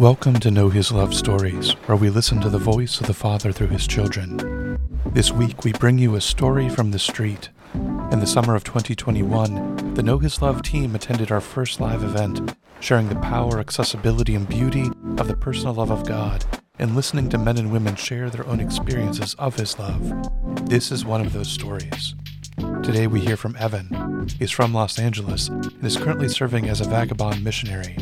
Welcome to Know His Love Stories, where we listen to the voice of the Father through His children. This week, we bring you a story from the street. In the summer of 2021, the Know His Love team attended our first live event, sharing the power, accessibility, and beauty of the personal love of God and listening to men and women share their own experiences of His love. This is one of those stories. Today we hear from Evan. He's from Los Angeles and is currently serving as a vagabond missionary,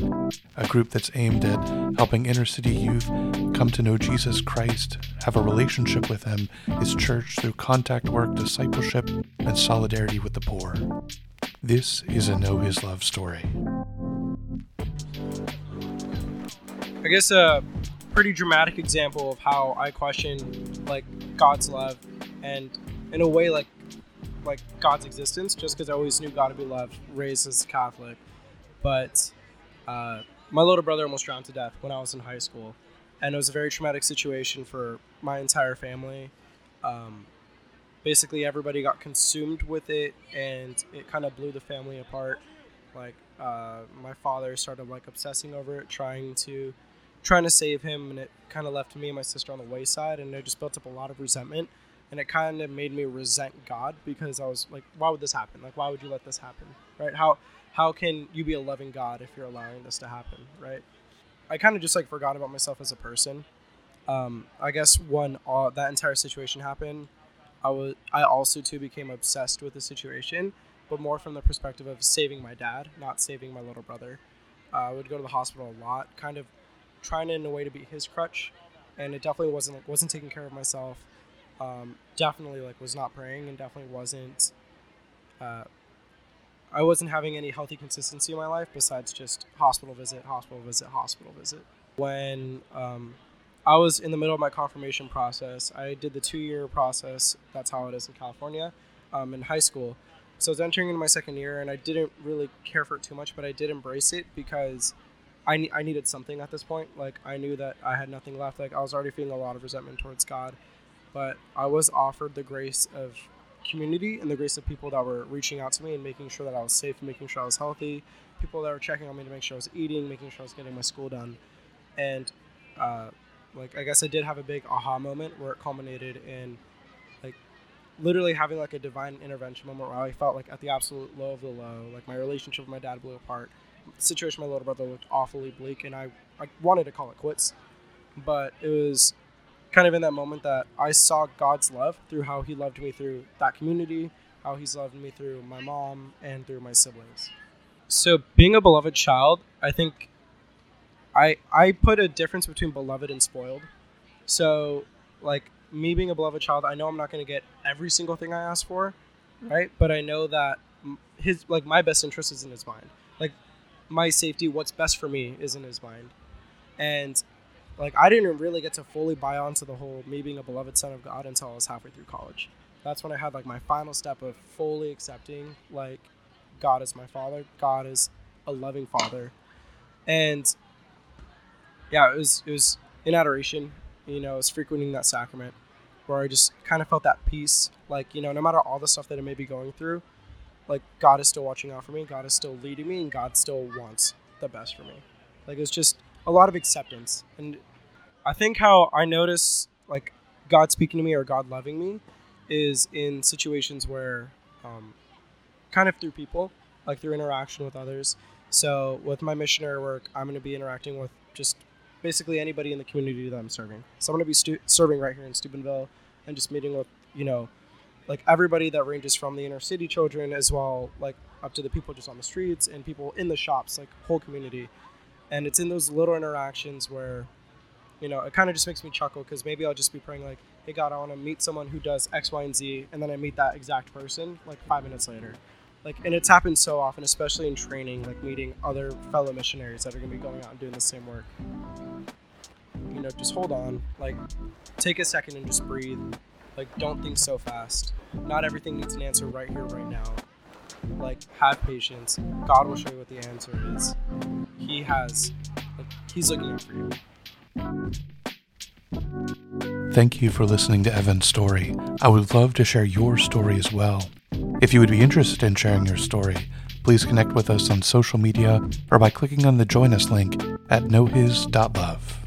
a group that's aimed at helping inner city youth come to know Jesus Christ, have a relationship with Him, His church through contact work, discipleship, and solidarity with the poor. This is a Know His Love story. I guess a pretty dramatic example of how I question like God's love and in a way like like God's existence just because I always knew God to be love, raised as a Catholic. But uh, my little brother almost drowned to death when I was in high school, and it was a very traumatic situation for my entire family. Um, basically, everybody got consumed with it, and it kind of blew the family apart. Like uh, my father started like obsessing over it, trying to trying to save him, and it kind of left me and my sister on the wayside, and it just built up a lot of resentment and it kind of made me resent God because I was like, why would this happen? Like, why would you let this happen? Right? How how can you be a loving God if you're allowing this to happen? Right? I kind of just like forgot about myself as a person. Um, I guess when all, that entire situation happened, I was I also too became obsessed with the situation, but more from the perspective of saving my dad, not saving my little brother. Uh, I would go to the hospital a lot, kind of trying in a way to be his crutch, and it definitely wasn't like, wasn't taking care of myself um, definitely like was not praying and definitely wasn't uh, i wasn't having any healthy consistency in my life besides just hospital visit hospital visit hospital visit. When um, i was in the middle of my confirmation process i did the two year process that's how it is in california um, in high school. So i was entering into my second year and i didn't really care for it too much but i did embrace it because I, I needed something at this point. Like i knew that i had nothing left. Like i was already feeling a lot of resentment towards god but I was offered the grace of community and the grace of people that were reaching out to me and making sure that I was safe, making sure I was healthy, people that were checking on me to make sure I was eating, making sure I was getting my school done, and uh, like I guess I did have a big aha moment where it culminated in like literally having like a divine intervention moment where I felt like at the absolute low of the low, like my relationship with my dad blew apart. The situation with my little brother looked awfully bleak, and I, I wanted to call it quits, but it was kind of in that moment that I saw God's love through how He loved me through that community, how He's loved me through my mom and through my siblings. So, being a beloved child, I think I I put a difference between beloved and spoiled. So, like me being a beloved child, I know I'm not going to get every single thing I ask for, right? But I know that his like my best interest is in his mind. Like my safety, what's best for me is in his mind. And like I didn't really get to fully buy onto the whole me being a beloved son of God until I was halfway through college. That's when I had like my final step of fully accepting like God is my father, God is a loving father. And yeah, it was it was in adoration, you know, it was frequenting that sacrament where I just kind of felt that peace, like, you know, no matter all the stuff that I may be going through, like God is still watching out for me, God is still leading me, and God still wants the best for me. Like it's just a lot of acceptance. And I think how I notice like God speaking to me or God loving me is in situations where, um, kind of through people, like through interaction with others. So with my missionary work, I'm going to be interacting with just basically anybody in the community that I'm serving. So I'm going to be stu- serving right here in Steubenville and just meeting with, you know, like everybody that ranges from the inner city children as well, like up to the people just on the streets and people in the shops, like whole community and it's in those little interactions where you know it kind of just makes me chuckle because maybe i'll just be praying like hey god i want to meet someone who does x y and z and then i meet that exact person like five minutes later. Like and it's happened so often especially in training like meeting other fellow missionaries that are going to be going out and doing the same work. You know just hold on like take a second and just breathe. Like don't think so fast. Not everything needs an answer right here right now. Like have patience. God will show you what the answer is he has like he's looking out for you Thank you for listening to Evan's story. I would love to share your story as well. If you would be interested in sharing your story, please connect with us on social media or by clicking on the Join Us link at knowhis.love.